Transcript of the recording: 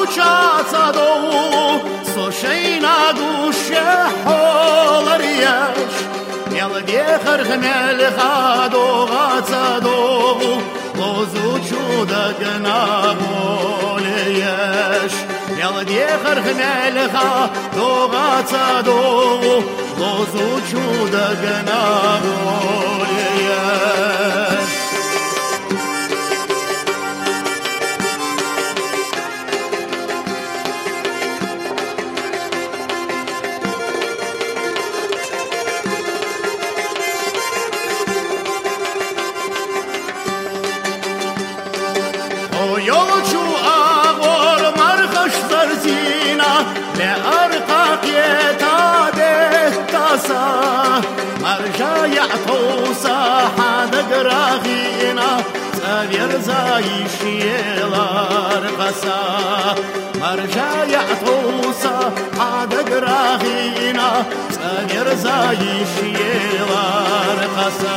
uçaca doğu Soşeyna guşe holar yaş Yal diye kırgmel khado gaca doğu Lozu çuda gna yaş Yal diye kırgmel khado gaca doğu Lozu çuda gna yaş verzaishielar basa marjaya atolsa adagrahina verzaishielar basa